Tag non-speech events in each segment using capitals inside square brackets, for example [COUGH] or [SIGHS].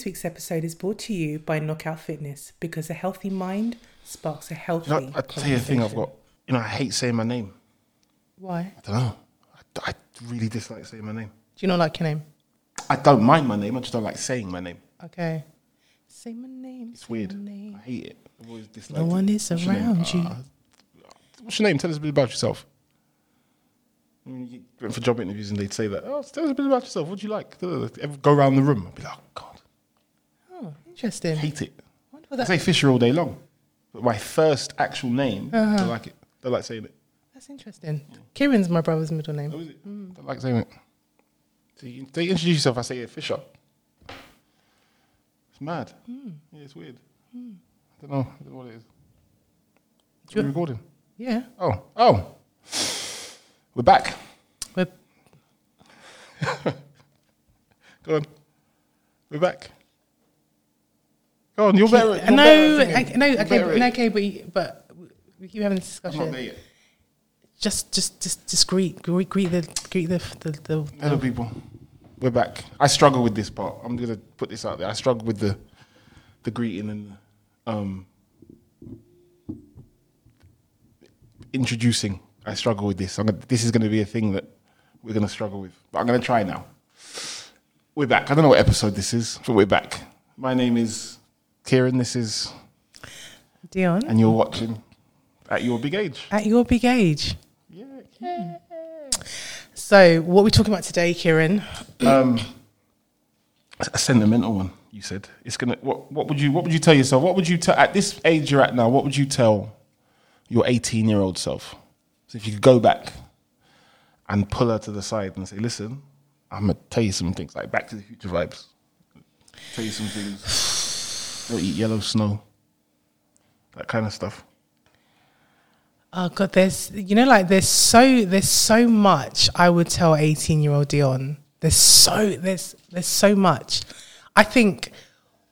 This week's episode is brought to you by Knockout Fitness because a healthy mind sparks a healthy. You know, I tell you a thing I've got. You know, I hate saying my name. Why? I don't know. I, I really dislike saying my name. Do you not like your name? I don't mind my name. I just don't like saying my name. Okay. Say my name. It's weird. name. I hate it. I've always disliked No one is What's your name? around you. Uh, what's your name? Tell us a bit about yourself. You went for job interviews and they'd say that. Oh, tell us a bit about yourself. What do you like? Go around the room? I'd be like, oh, God, interesting. hate it. I say Fisher all day long. But my first actual name, Uh-huh. don't like it. Don't like saying it. That's interesting. Kieran's my brother's middle Oh, name. is it? Don't like saying it. So you, so you introduce yourself, I say, yeah, Fisher. It's mad. Yeah, it's weird. I don't know. I don't know what it is. Are we you- recording? Yeah. Oh, oh. We're back. We're, [LAUGHS] Go on. We're back. Go on, you're better. at- you're know, better at I, singing. no, You're okay, better but, no, it. okay, but you- but we keep having this I'm not there discussion. yet. Just, just, just, just greet, greet, greet the, greet the, the, the, Hello, people. We're back. I struggle with this part. I'm gonna put this out there. I struggle with the the greeting and um introducing. I struggle with this. I'm gonna, this is going to be a thing that we're going to struggle with. But I'm going to try now. We're back. I don't know what episode this is, but we're back. My name is Kieran. This is, Dion and you're watching at your big age. at your big age. Yeah. So, what we're talking about today, Kieran? um, a sentimental one. You said it's gonna. What, what would you What would you tell yourself? What would you tell at this age you're at now? What would you tell your 18 year old self? So if you could go back and pull her to the side and say, "Listen, I'm gonna tell you some things like Back to the Future vibes. Tell you some things. Don't eat yellow snow. That kind of stuff. Oh God, there's you know like there's so there's so much I would tell 18 year old Dion. There's so there's there's so much. I think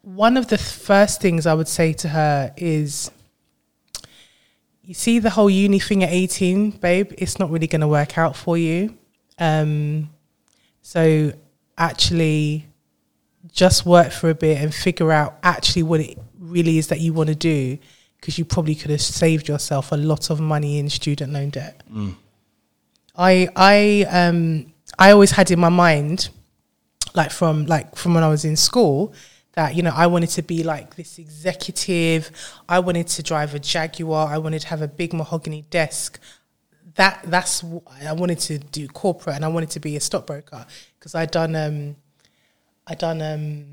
one of the first things I would say to her is you see the whole uni thing at 18, babe, it's not really going to work out for you. Um, so actually just work for a bit and figure out actually what it really is that you want to do because you probably could have saved yourself a lot of money in student loan debt. I I um I always had in my mind like from like from when I was in school that you know I wanted to be like this executive I wanted to drive a Jaguar I wanted to have a big mahogany desk that that's I wanted to do corporate and I wanted to be a stockbroker because I'd done um I done um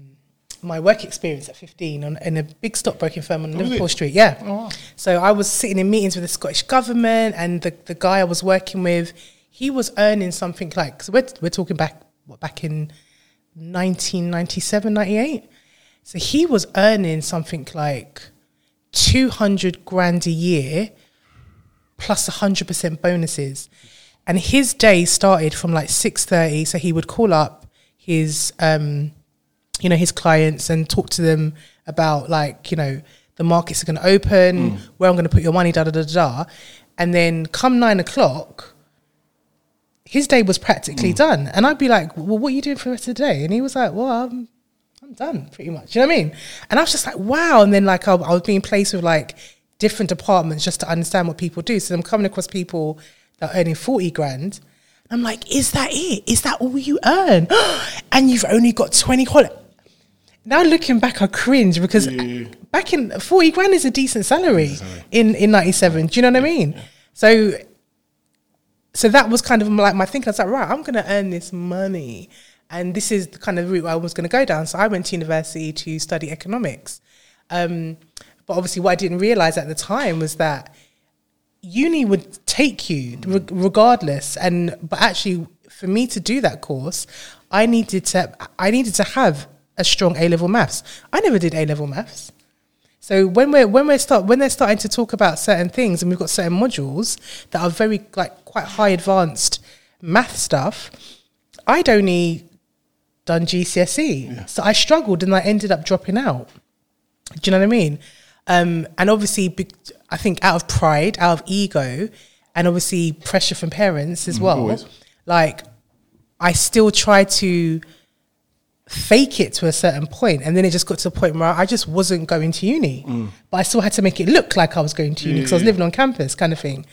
my work experience at 15 on, in a big stockbroking firm on Liverpool it? Street yeah Oh, wow. so I was sitting in meetings with the Scottish government, and the, the guy I was working with, he was earning something like, so we're, we're talking back, what, back in 1997, 98? So he was earning something like 200 grand a year plus 100% bonuses. And his day started from like 6.30, so he would call up his... Um, you know his clients and talk to them about like you know the markets are going to open where i'm going to put your money da da da da and then come nine o'clock his day was practically done. And i'd be like well what are you doing for the rest of the day? And he was like well i'm, I'm done pretty much. You know what i mean? And i was just like wow. And then like I, I was being placed with like different departments just to understand what people do. So i'm coming across people that are earning 40 grand I'm like, is that it? Is that all you earn? [GASPS] and you've only got 20 holidays now looking back, I cringe because Yeah. back in forty grand is a decent salary in in ninety seven. Do you know what I mean? So, so that was kind of like my thinking. I was like, right, I'm going to earn this money, and this is the kind of route I was going to go down. So I went to university to study economics, um, but obviously, what I didn't realize at the time was that uni would take you re- regardless. And but actually for me to do that course i needed to i needed to have a strong a level maths. I never did a level maths. So when we're when we're start when they're starting to talk about certain things and we've got certain modules that are very like quite high advanced math stuff i'd only done gcse so i struggled and i ended up dropping out. Do you know what I mean? Um, and obviously, I think out of pride, out of ego, and obviously pressure from parents as well. always. Like, I still try to fake it to a certain point, and then it just got to the point where I just wasn't going to uni, but I still had to make it look like I was going to uni because I was living on campus, kind of thing.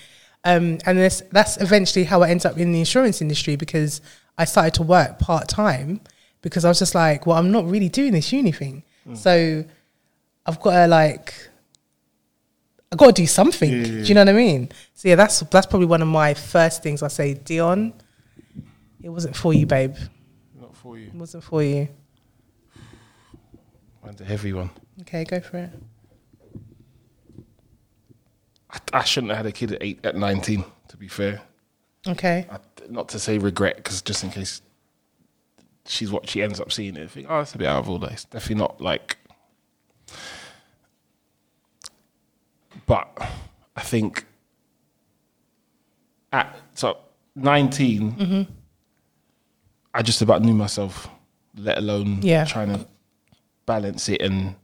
Um, and this, that's eventually how I ended up in the insurance industry because I started to work part time because I was just like, well, I'm not really doing this uni thing, so I've got to like I got to do something. Do you know what I mean? So yeah, that's that's probably one of my first things I say, Dion. It wasn't for you, babe. Not for you. It wasn't for you. Mine's a heavy one. Okay, go for it. I, I shouldn't have had a kid at eight, at nineteen. To be fair, Okay. I, not to say regret, because just in case she's what she ends up seeing it, I think, oh, that's a bit out of order. It's definitely not like. But I think at so 19 I just about knew myself, let alone Yeah. trying to balance it and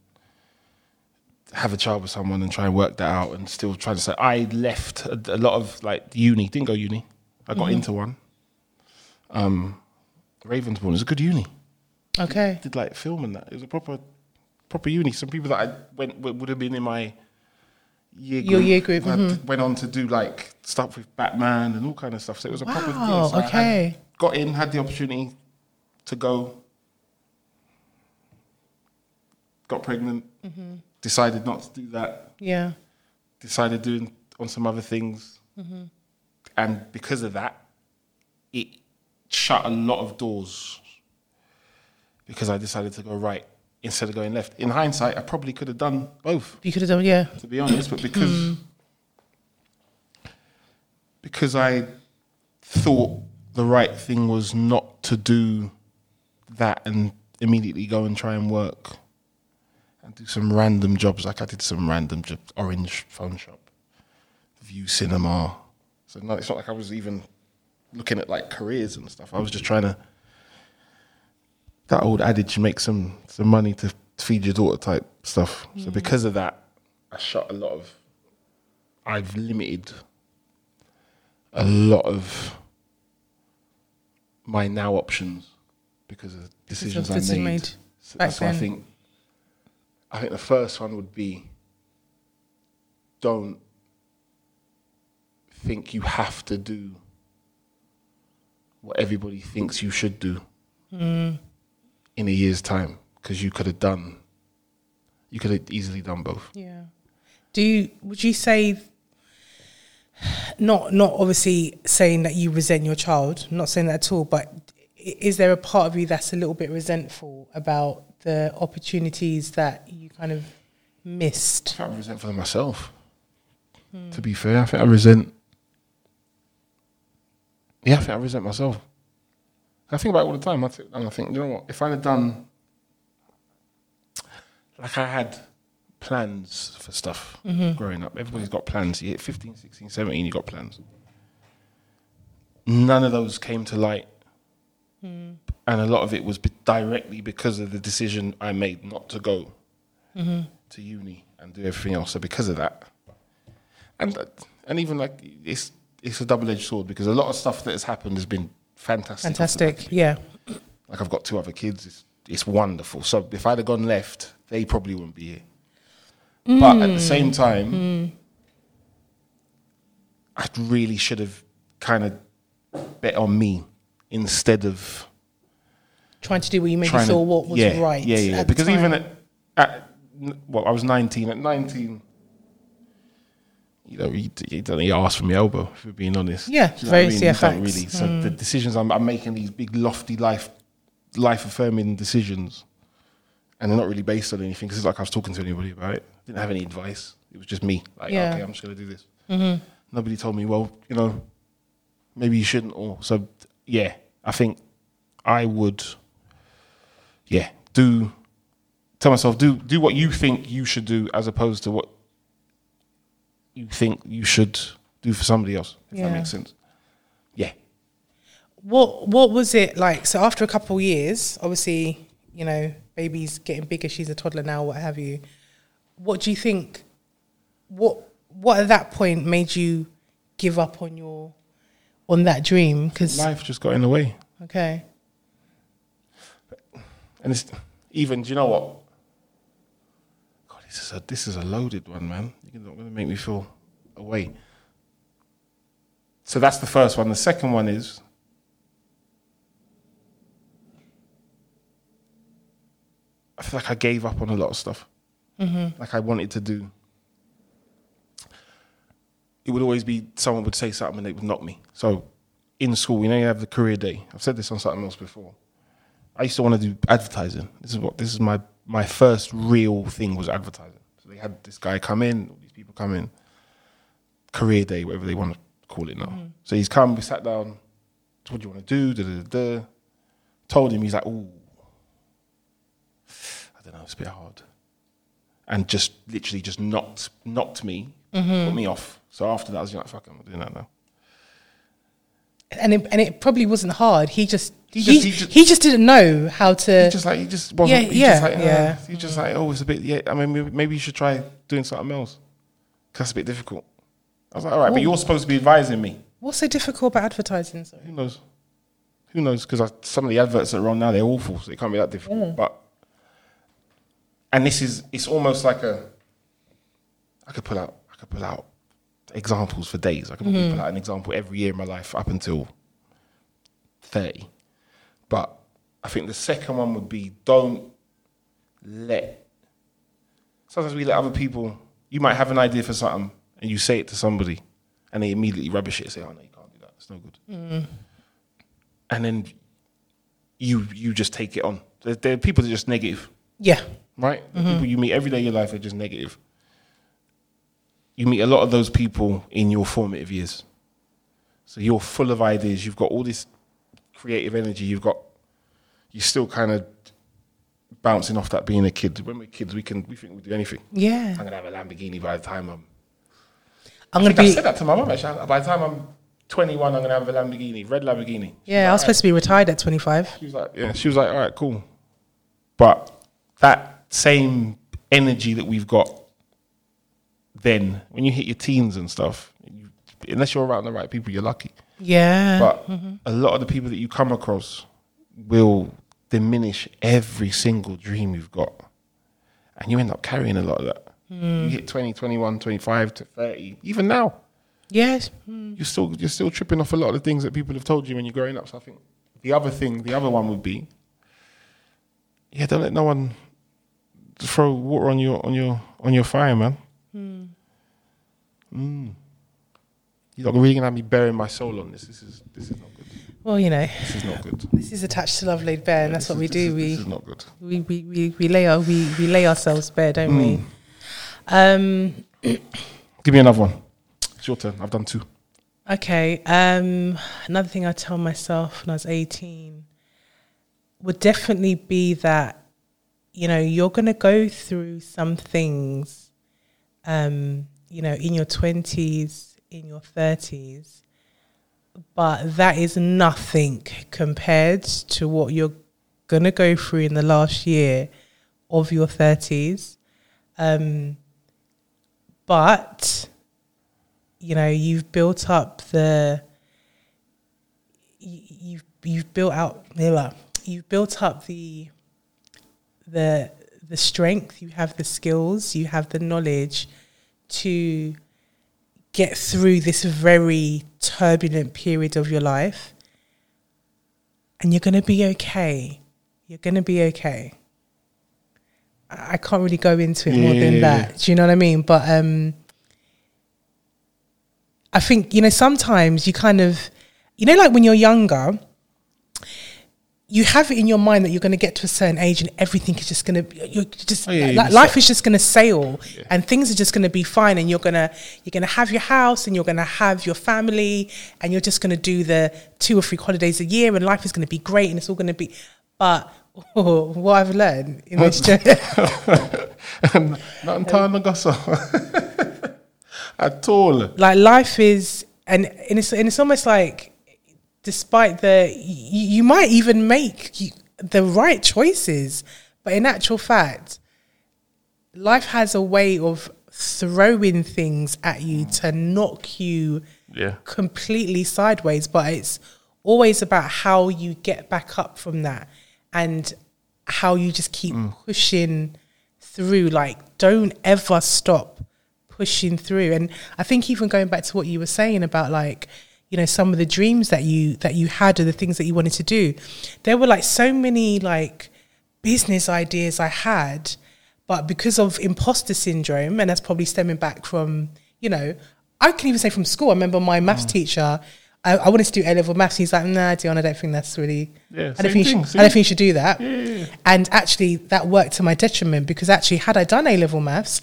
have a child with someone and try and work that out and still trying to say I left a, a lot of like uni, didn't go uni. I got into one. Um Ravensbourne is a good uni. Okay. Did like film and that. It was a proper proper uni. Some people that I went would have been in my year Your year group, mhm. went on to do like stuff with Batman and all kind of stuff. So it was a proper Wow, yeah, so I okay. got in, had the opportunity to go, got pregnant, Mm-hmm. decided not to do that, Yeah. decided doing on some other things, Mm-hmm. and because of that, it shut a lot of doors. Because I decided to go right instead of going left. In hindsight, I probably could have done both You could have done. Yeah. to be honest, but because because I thought the right thing was not to do that and immediately go and try and work and do some random jobs. Like I did some random jobs, Orange Phone Shop, Vue Cinema. So no, it's not like I was even looking at like careers and stuff. I was just trying to that old adage, make some some money to feed your daughter type stuff. So because of that, I shot a lot of. I've limited a lot of my now options because of decisions I made. made So that's why I think. I think the first one would be. Don't think you have to do what everybody thinks you should do Hmm. In a year's time because you could have done you could have easily done both Yeah. Do you? Would you say? Not, not obviously saying that you resent your child. Not saying that at all. But is there a part of you that's a little bit resentful about the opportunities that you kind of missed? I resent for myself to be fair I think I resent yeah I think I resent myself I think about it all the time I think, and I think you know what if I'd have done like I had plans for stuff mm-hmm. growing up. Everybody's got plans. You hit 15 16 17 you got plans. None of those came to light. Mm. And a lot of it was be- directly because of the decision I made not to go mm-hmm. to uni and do everything else. So because of that, and and even like it's it's a double edged sword because a lot of stuff that has happened has been fantastic. Fantastic. Yeah. Like I've got two other kids. It's it's wonderful. So if I'd have gone left, they probably wouldn't be here. But at the same mm. time, mm. I really should have kind of bet on me instead of Trying to do what you maybe to- thought what was yeah, right. Yeah, yeah. Because even at, at well, I was nineteen. At nineteen, you know, he, you don't you ask for my elbow. If we're being honest, Yeah, you know very- I mean? yeah, You don't. Mm. really. So the decisions I'm, I'm making these big lofty life, life affirming decisions, and they're not really based on anything. Because it's like I was talking to anybody about it. Didn't have any advice. It was just me. Like, Yeah. okay, I'm just gonna do this. Nobody told me, well, you know, maybe you shouldn't. Or so, yeah. I think I would yeah, do tell myself do do what you think you should do as opposed to what you think you should do for somebody else. If Yeah. that makes sense. Yeah. What What was it like? So after a couple of years, obviously, you know, baby's getting bigger. She's a toddler now. What have you? What do you think? What What at that point made you give up on your on that dream? Because Life just got in the way. okay, And it's even. Do you know what? This is a this is a loaded one, man. You're not gonna make me feel away. So that's the first one. The second one is I feel like I gave up on a lot of stuff. Mm-hmm. Like I wanted to do. It would always be someone would say something and they would knock me. So in school, you know, you have the career day. I've said this on something else before. I used to want to do advertising. This is what this is my my first real thing was advertising. So they had this guy come in, all these people come in, career day, whatever they want to call it now. Mm. So he's come, we sat down. What do you want to do? Da, da, da, da. Told him, he's like, ooh, I don't know, it's a bit hard. And just literally just knocked knocked me, mm-hmm. put me off. So after that, I was like, fuck, I'm not doing that now. And it, and it probably wasn't hard. He just he, He just- he, he just, just- didn't know how to. He just like he just wasn't. Yeah, he yeah, just like, uh, yeah. He just like oh, it's a bit. Yeah, I mean, maybe, you should try doing something else. 'Cause that's a bit difficult. I was like, all right, but you're supposed to be advising me. What's so difficult about advertising? Sorry. Who knows? Who knows? Because some of the adverts that are on now they're awful, so it can't be that difficult. But and this is it's almost like a. I could pull out. I could pull out examples for days. I could probably mm-hmm. pull out an example every year in my life up until thirty. But I think the second one would be don't let. Sometimes we let other people. You might have an idea for something, and you say it to somebody, and they immediately rubbish it and say, "Oh no, you can't do that. It's no good." Mm. And then you you just take it on. There, there are people that are just negative, Yeah. right? The mm-hmm. People you meet every day in your life are just negative. You meet a lot of those people in your formative years. So you're full of ideas. You've got all this creative energy. You've got you're still kind of bouncing off that being a kid. When we're kids, we can we think we do anything. Yeah. I'm gonna have a Lamborghini by the time I'm. I'm I gonna think I be. said that to my mum. Actually, by the time I'm 21, I'm gonna have a Lamborghini, red Lamborghini. She Yeah, I was like, supposed to be retired at 25. she was like, yeah, she was like, all right, cool. But that same energy that we've got then, when you hit your teens and stuff, you, unless you're around the right people, you're lucky. Yeah. But mm-hmm. a lot of the people that you come across will diminish every single dream you've got. And you end up carrying a lot of that. You hmm. hit 20, 21, 25 to 30, even now yes. you're still you're still tripping off a lot of the things that people have told you when you're growing up. So I think the other thing, the other one would be, yeah, don't let no one throw water on your on your on your fire, man. Mm. You're not really gonna have me bearing my soul on this. This is this is not good. Well, you know, This is not good. this is attached to love laid bare, and that's what we do. We this is not good. we, we, we, we lay our, we, we lay ourselves bare, don't we? Um, [CLEARS THROAT] Give me another one. It's your turn. I've done two. okay. Um, another thing I tell myself when I was 18 would definitely be that, you know, you're going to go through some things, um, you know, in your 20s, in your 30s, but that is nothing compared to what you're going to go through in the last year of your 30s. Um, but you know you've built up the you, you've you've built out you've built up the the the strength you have the skills you have the knowledge to get through this very turbulent period of your life and you're going to be okay you're going to be okay I can't really go into it more Yeah, than that. Do you know what I mean? But um, I think you know sometimes you kind of, you know, like when you're younger, you have it in your mind that you're going to get to a certain age and everything is just going to, you're just Oh, yeah, like, life set- is just going to sail and things are just going to be fine and you're gonna you're gonna have your house and you're gonna have your family and you're just going to do the two or three holidays a year and life is going to be great and it's all going to be, but. Oh, what I've learned in this journey, [LAUGHS] um, Not entirely gossip [LAUGHS] at all. like life is and, and it's and it's almost like despite the you, you might even make you, the right choices but in actual fact life has a way of throwing things at you to knock you Yeah. completely sideways but it's always about how you get back up from that and how you just keep Mm. pushing through. Like, don't ever stop pushing through. And I think even going back to what you were saying about like, you know, some of the dreams that you that you had or the things that you wanted to do, there were like so many like business ideas I had, but because of imposter syndrome, and that's probably stemming back from, you know, I can even say from school. I remember my maths Mm. teacher. I, I wanted to do A level maths. He's like, Nah, Dion, I don't think that's really. Yeah, I don't think you thing, should, I don't think you should do that. Yeah, yeah, yeah. And actually, that worked to my detriment because actually, had I done A level maths,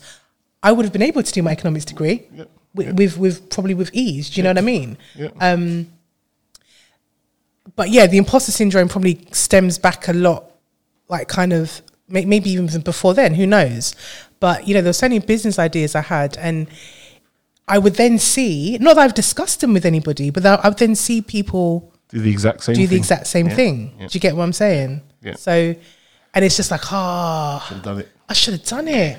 I would have been able to do my economics degree Yep. With, with, with probably with ease. Do you know what I mean? Yeah. Um, but yeah, the imposter syndrome probably stems back a lot, like kind of may- maybe even before then. Who knows? But you know, there were so many business ideas I had, and I would then see not that I've discussed them with anybody, but I would then see people Do the exact same. do the thing. exact same Yeah, thing. Yeah. Do you get what I'm saying? Yeah. So, and it's just like, ah, it. I should have done it.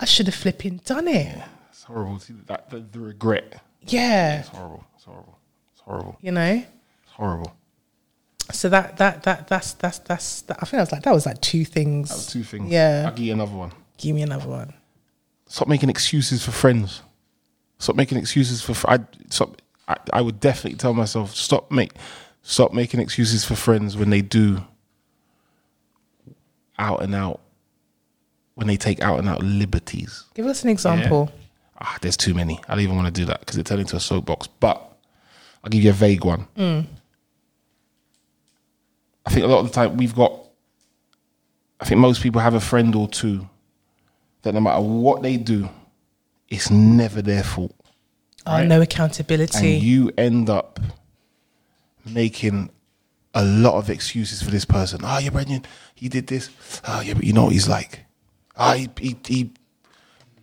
I should have flipping done it. It's horrible. See that the, the regret. Yeah, It's horrible. It's horrible. It's horrible. you know. It's horrible. So that that that that's that's that's that, I think I was like that was like two things. That was two things. Yeah. I'll give you another one. Give me another one. Stop making excuses for friends. Stop making excuses for. fr- I stop. I, I would definitely tell myself stop make, stop making excuses for friends when they do. Out and out. When they take out and out liberties. Give us an example. Ah, there's too many. I don't even want to do that because it turned into a soapbox. But I'll give you a vague one. I think a lot of the time we've got. I think most people have a friend or two that no matter what they do, it's never their fault. Oh, no accountability. And you end up making a lot of excuses for this person. Oh, yeah, Brendan, he did this. Oh, yeah, but you know what he's like. Oh, he, he, he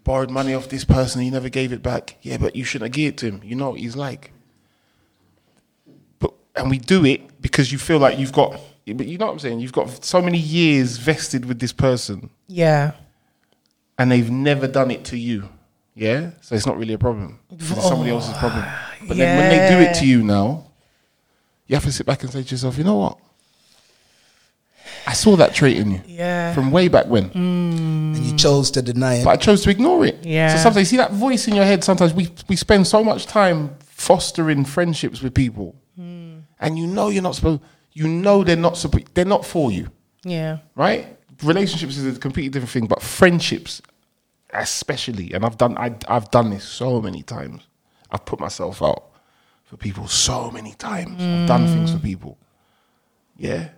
borrowed money off this person. He never gave it back. Yeah, but you shouldn't have given it to him. You know what he's like. But and we do it because you feel like you've got. But you know what I'm saying. You've got so many years vested with this person, yeah. and they've never done it to you. Yeah, so it's not really a problem. It's somebody else's problem. But then when they do it to you now, you have to sit back and say to yourself, you know what? I saw that trait in you Yeah. from way back when, mm. and you chose to deny it. but I chose to ignore it. Yeah. So sometimes you see that voice in your head. Sometimes we we spend so much time fostering friendships with people, mm. and you know you're not supposed. You know they're not supposed. They're not for you, Yeah. right? Relationships is a completely different thing, but friendships, especially, and I've done. I, I've done this so many times. I've put myself out for people so many times. I've done things for mm. people. Yeah.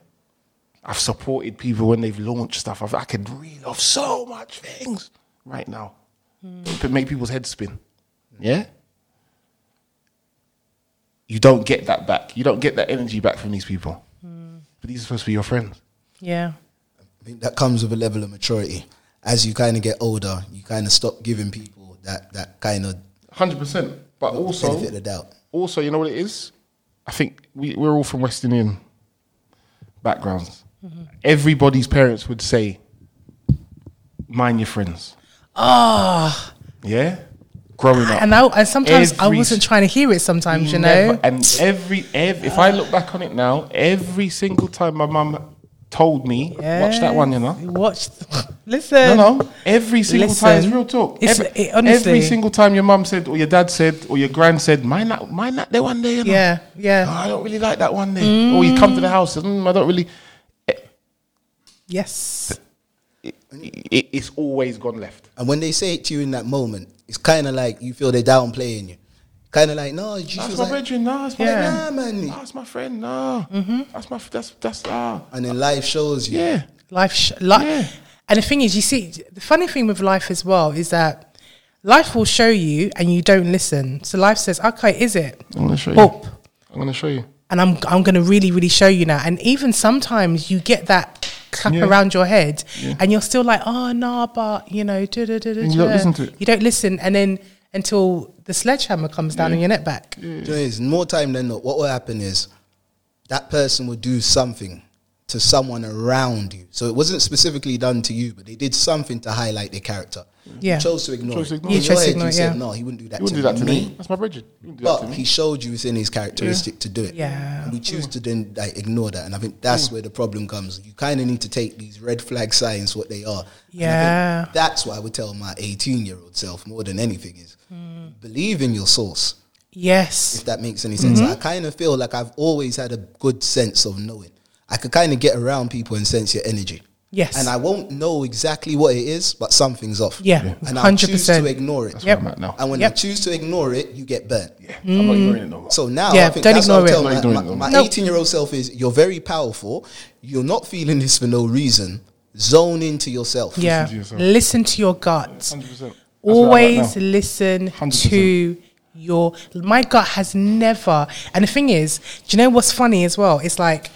I've supported people when they've launched stuff. I've, I could reel off so much things right now. It make people's heads spin. Yeah? You don't get that back. You don't get that energy back from these people. But these are supposed to be your friends. Yeah. I think that comes with a level of maturity. As you kind of get older, you kind of stop giving people that that kind of 100%. But also, benefit of the doubt. also, you know what it is? I think we, we're all from West Indian backgrounds. Everybody's parents would say, mind your friends. Ah. Yeah? Growing up. And I, and sometimes I wasn't trying to hear it. Sometimes you know. and every, ev if I look back on it now, every single time my mum told me, watch that one, you know. Watch. [LAUGHS] Listen. No, no. Every single time, it's real talk. It's- every, it- every single time your mum said, or your dad said, or your grand said, mind that, mind that there one day, you know. Yeah. "Oh, Yeah. I don't really like that one day. Or you come to the house, mm, I don't really. Yes. It, it, it's always gone left. And when they say it to you in that moment, it's kind of like you feel they're downplaying you. Kind of like, no, you That's my like, brethren, no, that's my Yeah. friend. nah, man. No, that's my friend, no. That's my, that's, that's, ah. And then life shows you. Yeah. Life. Sh- li- Yeah. And the thing is, you see, the funny thing with life as well is that life will show you, and you don't listen. So life says, "Okay, is it?" I'm going to show you. I'm going to show you. and I'm I'm gonna really really show you now. And even sometimes you get that clap Yeah. around your head, Yeah. and you're still like, oh no, but you know, da, da, da, da, And you don't listen to it. You don't listen, and then until the sledgehammer comes down on your neck back. Do you know, more time than not. What will happen is that person will do something to someone around you. So it wasn't specifically done to you, but they did something to highlight their character. Yeah. You chose to ignore Chose to ignore In it. You chose to ignore you it, said, yeah. no, he wouldn't do that, wouldn't to, do that to me. me. That's my Bridget. You wouldn't that But to me. he showed you it's in his characteristic to do it. Yeah. And we choose to then like ignore that. And I think that's where the problem comes. You kind of need to take these red flag signs what they are. And Yeah. that's what I would tell my 18 year old self more than anything is Hmm. believe in your source, Yes. if that makes any sense. Mm-hmm. I kind of feel like I've always had a good sense of knowing. I could kind of get around people and sense your energy. Yes. And I won't know exactly what it is, but something's off. Yeah, Yeah. And I choose 100%. to ignore it. That's Yep. where I'm at now. And when Yep. you choose to ignore it, you get burnt. Yeah. I'm not mm. ignoring it no more. So now Yeah, I think don't that's ignore what it. I'll Not tell my, it, my, my 18 year old self is you're very powerful. You're not feeling this for no reason. Zone into yourself. yeah. to yourself. Listen to your gut. 100%. That's where I'm at Always now. listen 100%. to your. My gut has never. And the thing is, do you know what's funny as well? It's like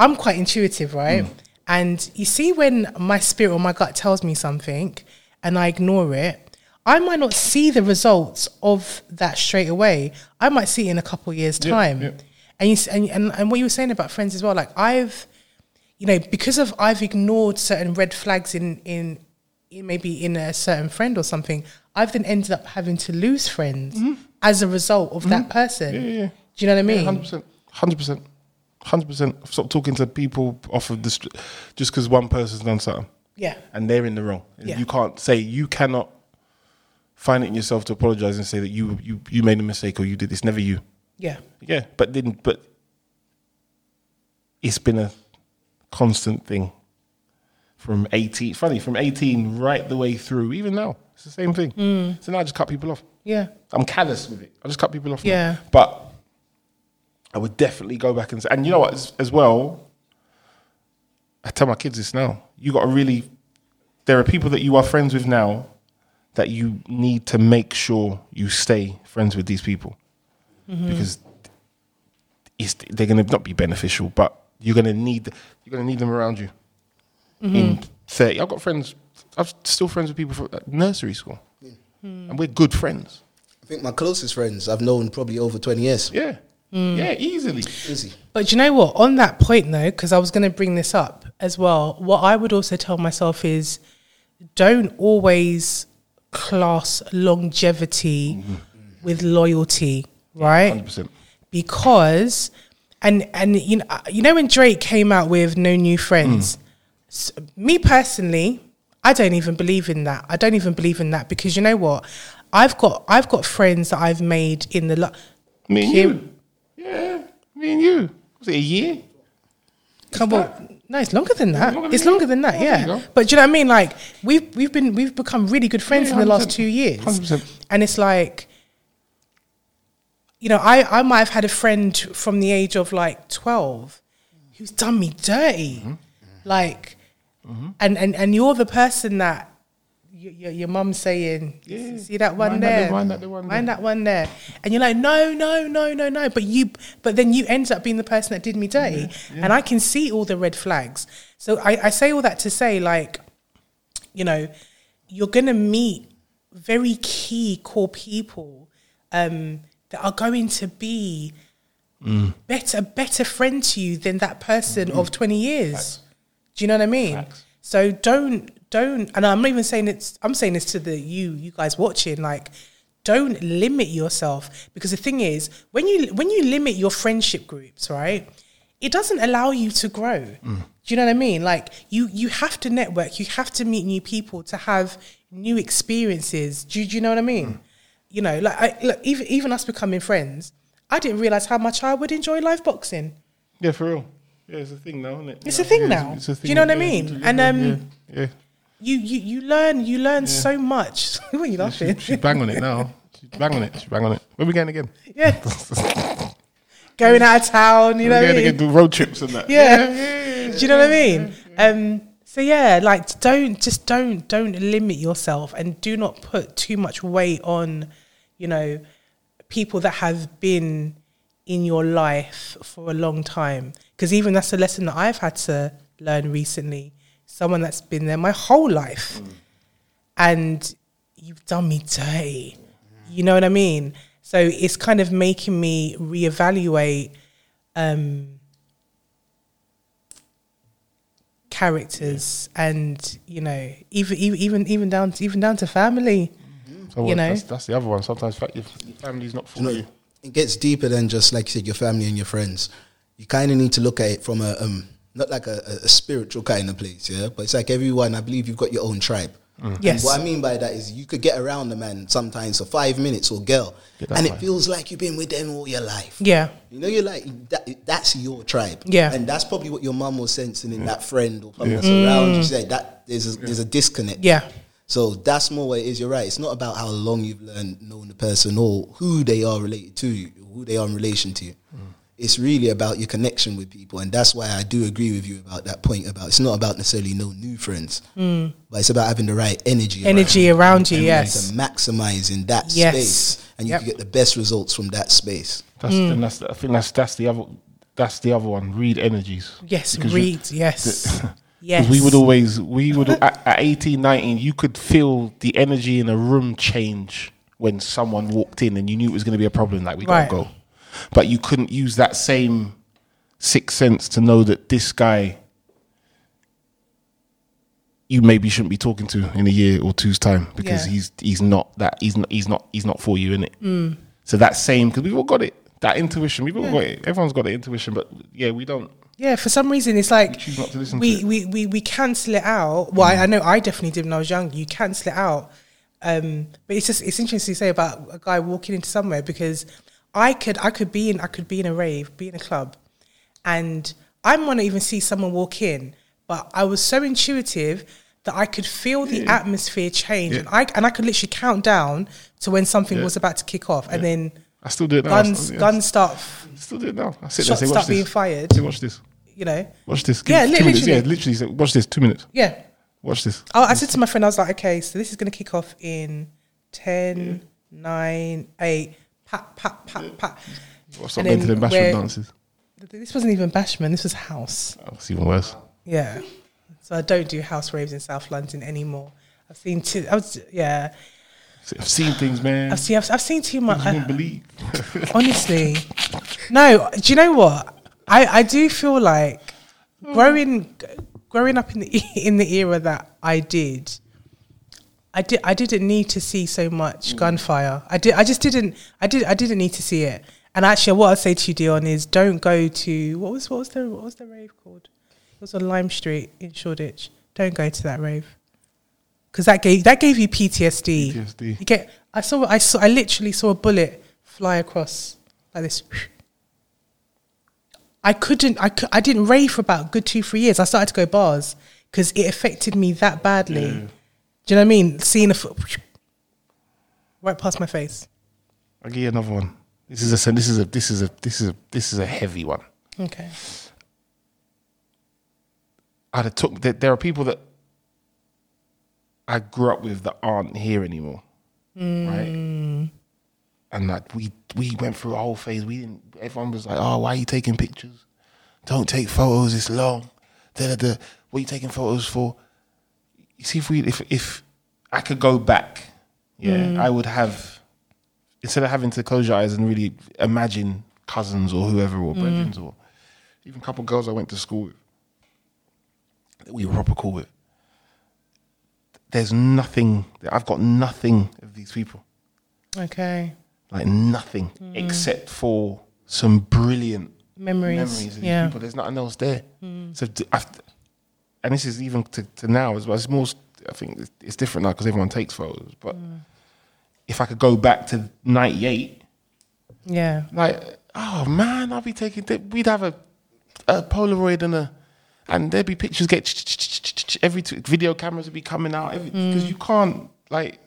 I'm quite intuitive, right? Mm. And you see, when my spirit or my gut tells me something, and I ignore it. I might not see the results of that straight away. I might see it in a couple years' time. yeah. And, you, and and and what you were saying about friends as well, like I've you know, because of I've ignored certain red flags in in, in maybe in a certain friend or something, I've then ended up having to lose friends as a result of that person. Mm-hmm. Yeah. Do you know what I mean? 100%. Hundred percent, hundred percent. Stop talking to people off of the street just because one person's done something Yeah. and they're in the wrong. Yeah. You can't say you cannot find it in yourself to apologize and say that you you you made a mistake or you did this. Never you. Yeah. Yeah, but then but it's been a constant thing from eighteen. Funny from eighteen right the way through. Even now, it's the same thing. Mm. So now I just cut people off. Yeah. I'm callous with it. I just cut people off. now. Yeah. But I would definitely go back and say, and you know what, as, as well, I tell my kids this now. You got to really, there are people that you are friends with now that you need to make sure you stay friends with these people because it's, they're going to not be beneficial, but you're going to need, you're going to need them around you. In 30, I've got friends, I'm still friends with people from uh, nursery school. And we're good friends. I think my closest friends I've known probably over 20 years. Yeah. Mm. Yeah, easily. Easy. But you know what? On that point, though, because I was going to bring this up as well, what I would also tell myself is don't always class longevity mm-hmm. with loyalty, right? 100%. Because, and and you know, uh, you know when Drake came out with No New Friends, mm. s- me personally, I don't even believe in that. I don't even believe in that because you know what? I've got I've got friends that I've made in the. Lo- Me and you. Yeah, me and you. Was it a year? Come on. No, it's longer than that. longer than it's longer than that, Oh, yeah. But do you know what I mean? Like we've we've been we've become really good friends Yeah, in the last two years. 100%. And it's like you know, I, I might have had a friend from the age of like twelve who's done me dirty. Mm-hmm. Like and, and and you're the person that your, your, your mum's saying, Yeah. see that one Mind there, the- mind that one mind there." that one there, and you're like, no, no, no, no, no. But you, but then you end up being the person that did me dirty, and I can see all the red flags. So I, I say all that to say, like, you know, you're gonna meet very key core people um, that are going to be better, better friend to you than that person of 20 years. Do you know what I mean? Facts. So don't don't and I'm not even saying it's I'm saying this to the you you guys watching like don't limit yourself because the thing is when you when you limit your friendship groups, right? It doesn't allow you to grow. Do you know what I mean? Like you you have to network, you have to meet new people to have new experiences. Do, you- do you know what I mean? You know, like I, look, even even us becoming friends, I didn't realize how much I would enjoy live boxing. Yeah, for real. Yeah, it's a thing now, isn't it? It's a thing Yeah, now. it's a Do you know what I mean? And, um, yeah, yeah. You you you learn you learn so much. [LAUGHS] are you laughing? She, she's bang on it now. She's bang on it. She's bang on it. Where we going again? yeah, [LAUGHS] going out of town. You know I going mean? to do road trips and that. Yeah. Do you know what I mean? Um. So yeah, like don't just don't don't limit yourself and do not put too much weight on, you know, people that have been in your life for a long time. Because even that's a lesson that I've had to learn recently. Someone that's been there my whole life, and you've done me dirty. You know what I mean? So it's kind of making me reevaluate um, characters and you know even even even even down even down to family. So You what, know? that's, that's the other one. Sometimes fa- your, your family's not for You know, you. it gets deeper than just like you said, your family and your friends. You kind of need to look at it from a um, not like a, a spiritual kind of place, yeah. But it's like everyone. I believe you've got your own tribe. And Yes. what I mean by that is you could get around a man sometimes for five minutes or girl, Get that and it vibe. feels like you've been with them all your life. Yeah, You know, you're like that, that's your tribe. Yeah. and that's probably what your mum was sensing in that friend or someone that's around you. Say that there's a, there's a disconnect. Mm. yeah, So that's more what it is. You're right. It's not about how long you've learned knowing the person or who they are related to you, or who they are in relation to you. It's really about your connection with people, and that's why I do agree with you about that point. About it's not about necessarily no new friends, but it's about having the right energy, around energy you around you. and Yes, to maximize that Yes. space, and you Yep. can get the best results from that space. That's, Mm. and that's I think that's that's the other that's the other one. Read energies. yes, Because you- read. Yes, [LAUGHS] 'cause yes. We would always we would at, at 18, 19, you could feel the energy in a room change when someone walked in and you knew it was going to be a problem. Like we Right. gotta go, but you couldn't use that same sixth sense to know that this guy you maybe shouldn't be talking to in a year or two's time because Yeah. he's he's not that he's not he's not he's not for you in it. So that same because we've all got it that intuition we've all got it. Everyone's got the intuition, but yeah, we don't. Yeah, for some reason it's like choose not to we, it. we, we, we cancel it out. Well, I, I know I definitely did when I was young. You cancel it out. Um, but it's just it's interesting to say about a guy walking into somewhere because I could I could be in I could be in a rave, be in a club, and I want to even see someone walk in, but I was so intuitive that I could feel the atmosphere change, and I and I could literally count down to when something Yeah. was about to kick off, and then I still do it now. Guns still, yeah. guns start, Still do it now. I sit there shots say, start this. being fired. Say, watch this. You know, Watch this. Yeah, Give- li- two minutes. Yeah, literally. literally. Say, watch this. Two minutes. yeah. Watch this. Oh, I said to my friend, I was like, okay, so this is going to kick off in 10, 9, 8, pat, pat, pat, pat. Stop And going to then them bashment dances. This wasn't even bashment, this was house. Oh, it's even worse. Yeah. So I don't do house raves in South London anymore. I've seen two. I was, yeah. I've seen things, man. I've seen, I've, I've seen too much. you wouldn't believe. [LAUGHS] honestly no do you know what i i do feel like growing growing up in the [LAUGHS] in the era that i did i did i didn't need to see so much mm. gunfire i did i just didn't i did i didn't need to see it and actually what i'd say to you dion is don't go to what was what was the what was the rave called it was on lime street in shoreditch don't go to that rave because that gave that gave you PTSD. PTSD. You get. I saw. I saw. I literally saw a bullet fly across like this. I couldn't. I. cou- I didn't rave for about a good two three years. I started to go bars because it affected me that badly. Do you know what I mean? Seeing a foot right past my face. I'll give you another one. This is a this is a this is a this is a this is a heavy one. Okay. I'd have took there, there are people that I grew up with that aren't here anymore. Right? Mm. And like we we went through a whole phase. We didn't everyone was like, Oh, why are you taking pictures? Don't take photos, it's long. Da, da, da. What are you taking photos for? You see if we if if I could go back, yeah, mm. I would have instead of having to close your eyes and really imagine cousins or whoever or mm. brethren or even a couple of girls I went to school with that we were proper cool with. There's nothing. I've got nothing of these people, Okay. like nothing mm. except for some brilliant Memories. memories of these yeah. people. There's nothing else there. So, d- I've, and this is even to, to now as well. It's more. I think it's, different now because everyone takes photos. But mm. if I could go back to '98, Yeah. like, oh man, I'll be taking. We'd have a, a Polaroid and a, and there'd be pictures get every two, video cameras would be coming out because you mm. can't like.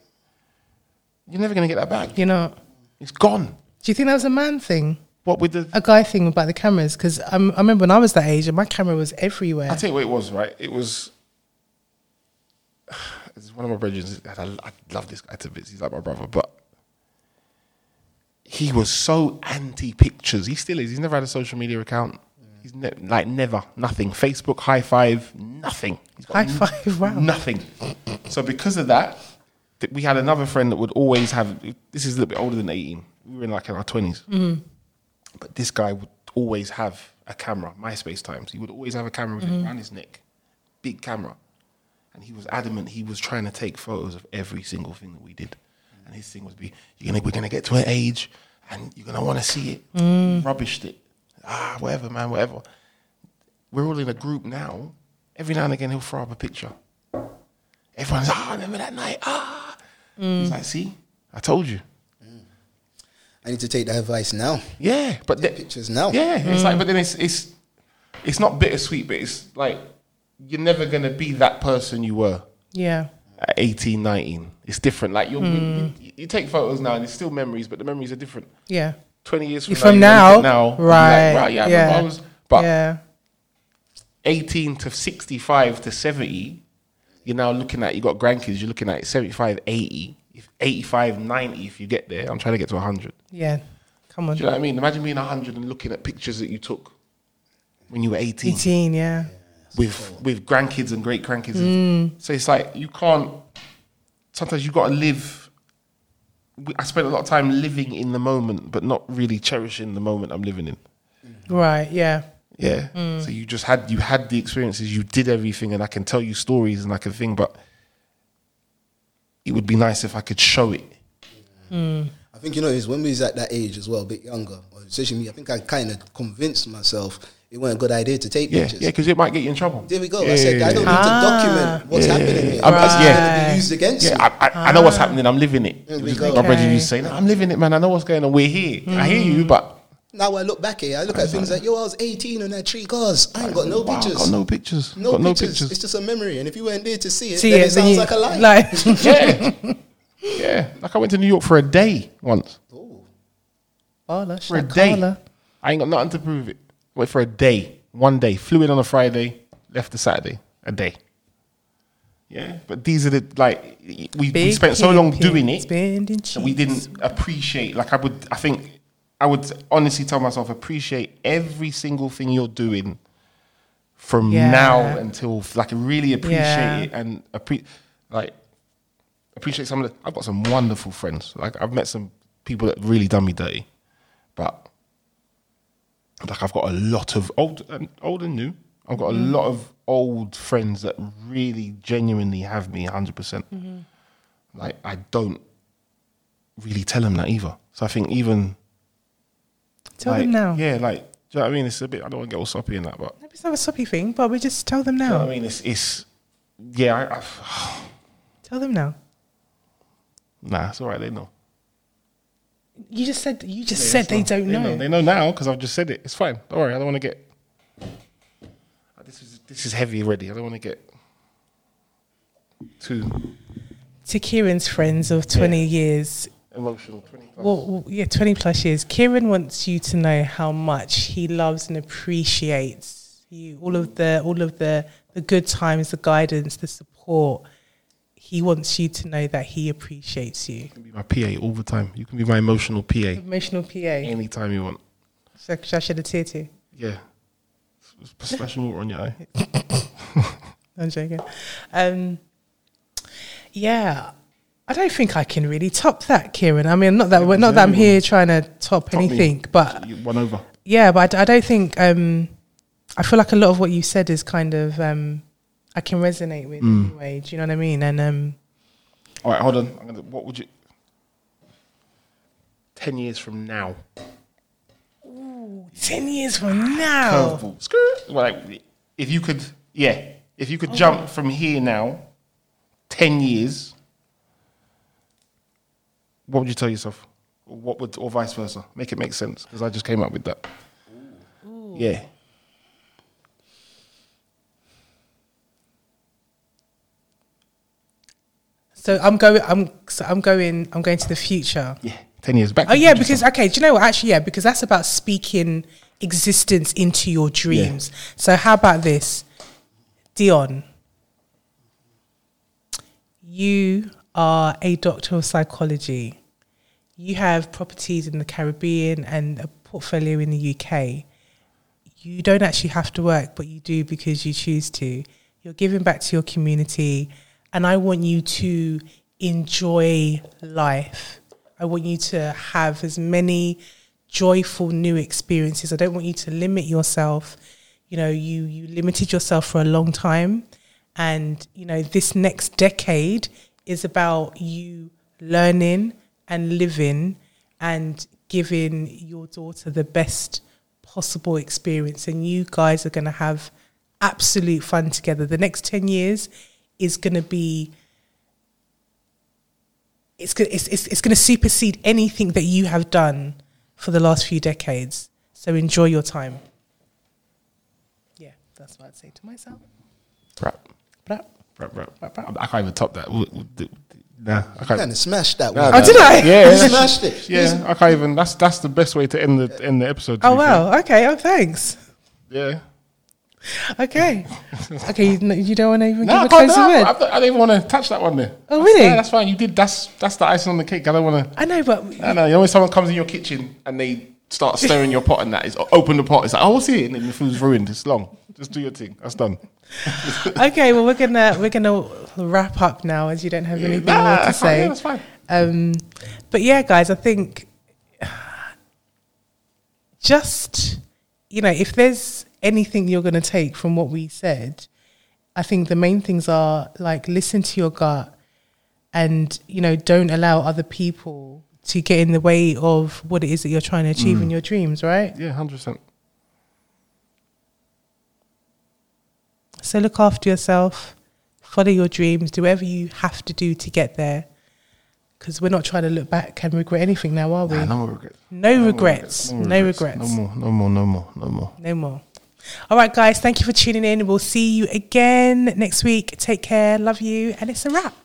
You're never gonna get that back. You know. It's gone. Do you think that was a man thing, What with the? a guy thing about the cameras? Because I remember when I was that age, and my camera was everywhere. I'll tell you what it was, right? It was. [SIGHS] It's one of my brothers. I, I love this guy to bits. He's like my brother, but he was so anti pictures. He still is. He's never had a social media account. He's ne- like never, nothing. Facebook, high five, nothing. He's got High five, wow. nothing. So because of that, th- we had another friend that would always have. This is a little bit older than eighteen. We were in like in our 20s Mm-hmm. But this guy would always have a camera. MySpace times. He would always have a camera with Mm-hmm. around his neck big camera, and he was adamant he was trying to take photos of every single thing that we did, and his thing was be you're gonna we're gonna get to an age, and you're gonna want to see it. Rubbished it, ah whatever man, whatever. We're all in a group now. Every now and again he'll throw up a picture. Everyone's ah remember that night ah. He's like, see, I told you. I need to take that advice now. Yeah, but the, Pictures now. Yeah, it's like, mm. but then it's it's it's not bittersweet, but it's like you're never gonna be that person you were Yeah. at 18, 19. It's different. Like mm. you, you, you take photos now, and it's still memories, but the memories are different. Yeah. Twenty years from, From now, now, now, you're like, right, right, yeah, yeah. I was, but yeah. 18 to 65 to 70, you're now looking at, you got grandkids, you're looking at 75, 80, if 85, 90 if you get there. I'm trying to get to 100. Yeah. Come on. Do you know what I mean? Imagine being 100 and looking at pictures that you took when you were 18 18, yeah. with with grandkids and great grandkids. Mm. So it's like you can't. Sometimes you got to live. I spent a lot of time living in the moment, but not really cherishing the moment I'm living in. Right, yeah. Yeah. Mm. So you just had you had the experiences, you did everything, and I can tell you stories and I can think, but it would be nice if I could show it. I think you know is when we was at that age as well, a bit younger, or especially me. I think I kind of convinced myself it wasn't a good idea to take Yeah, pictures. yeah, because it might get you in trouble. There we go. Yeah, I said yeah, I don't yeah. need Ah. to document what's Yeah, happening here. yeah. I'm- It's yeah. going to be used against Yeah, me. I, I, I know what's happening. I'm living it. There we Just go. My brother Okay. used to say, "No, I'm living it, man. I know what's going on. We're here. I hear you, but Now I look back here, I look at things like, yo, I was 18 and I had three cars. I ain't got no Wow, pictures. Got no pictures. No got pictures. no pictures. It's just a memory. And if you weren't there to see it, See then it, it sounds like a lie. Like, [LAUGHS] yeah, yeah. Like I went to New York for a day once. Bala, For a day. Shakala. I ain't got nothing to prove it. Went for a day, one day. Flew in on a Friday, left the Saturday. A day. Yeah, but these are the like we, we spent so long doing it Spending that we didn't appreciate. Like I would, I think I would honestly tell myself appreciate every single thing you're doing from Yeah. now until like really appreciate Yeah. it and appre- like appreciate some of the. I've got some wonderful friends. Like I've met some people that really done me dirty, but like I've got a lot of old and old and new. I've got a mm. lot of old friends that really genuinely have me 100%. percent mm-hmm. Like I don't really tell them that either. So I think even Tell like, them now. Yeah, like do you know what I mean? It's a bit. I don't want to get all soppy in that, but Maybe it's not a soppy thing, but we just tell them do you know now. what I mean? It's it's yeah. I, I, [SIGHS] Tell them now. nah, it's all right. They know. You just said you just Yeah, said they not- don't they know. They know now because I've just said it. It's fine. Don't worry. I don't want to get. Ah, this is this is heavy already. I don't want to get too To Kieran's friends of twenty years, emotional. 20 plus. well, well, yeah, twenty plus years. Kieran wants you to know how much he loves and appreciates you. All of the all of the the good times, the guidance, the support. He wants you to know that he appreciates you. You can be my PA all the time. You can be my emotional PA Emotional PA. anytime you want. Should should I shed a tear too? Yeah. S- Splash water on your eye. [LAUGHS] I'm joking. Um, yeah, I don't think I can really top that, Kieran. I mean, not that we're not that I'm here trying to top, Top me. anything, but You won over. yeah, but I, I don't think. Um, I feel like a lot of what you said is kind of um, I can resonate with anyway. Do you know what I mean? And um, All right, hold on. I'm gonna, what would you? Ten years from now. ten years from now, Curveball. Skirt. Well, like, if you could, yeah, if you could jump from here now, ten years, what would you tell yourself? Or What would, or vice versa? Make it make sense because I just came up with that. Yeah. so I'm going. I'm so I'm going. I'm going to the future. Yeah. Ten years back. Oh yeah, because okay, do you know what? Actually, yeah, because that's about speaking existence into your dreams. So how about this, Dion? You are a doctor of psychology. You have properties in the Caribbean and a portfolio in the UK. You don't actually have to work, but you do because you choose to. You're giving back to your community, and I want you to enjoy life. I want you to have as many joyful new experiences. I don't want you to limit yourself. You know, you you limited yourself for a long time, And, you know, this next decade is about you learning and living and giving your daughter the best possible experience. And you guys are going to have absolute fun together. The next 10 years is going to be. It's, it's, it's, it's going to supersede anything that you have done for the last few decades. So enjoy your time. Yeah, that's what I'd say to myself. Rap, But rap, rap. Rap, rap. I can't even top that. W- w- d- Nah, I can't. Kind of smashed that one. nah. Oh, did I? Yeah, You smashed it. Yeah, I can't even. That's that's the best way to end the end the episode. Oh be fair. wow. Okay. Oh thanks. Yeah. Okay. okay. You, you don't want to even No, I, give a can't, closing no, I, word. I, I didn't want to touch that one there. Oh, That's- really? Yeah, that's fine. You did. That's that's the icing on the cake. I don't want to. I know, but No, no. You know when someone comes in your kitchen and they start stirring your pot and that is open the pot. It's like, oh, what's it? And then the food's ruined. It's long. Just do your thing. That's done. [LAUGHS] okay. Well, we're gonna we're gonna wrap up now, as you don't have anything Nah, more to say. Yeah, that's fine. Um, but yeah, guys, I think just you know, if there's anything you're going to take from what we said, I think the main things are like listen to your gut, and you know, don't allow other people to get in the way of what it is that you're trying to achieve in your dreams. Right. Yeah, hundred percent. So look after yourself, follow your dreams, do whatever you have to do to get there. Because we're not trying to look back and regret anything now, are we? Nah, no more regrets. No, more regrets. No regrets. No more. No more. No more. No more. No more. All right, guys. Thank you for tuning in. We'll see you again next week. Take care. Love you. And it's a wrap.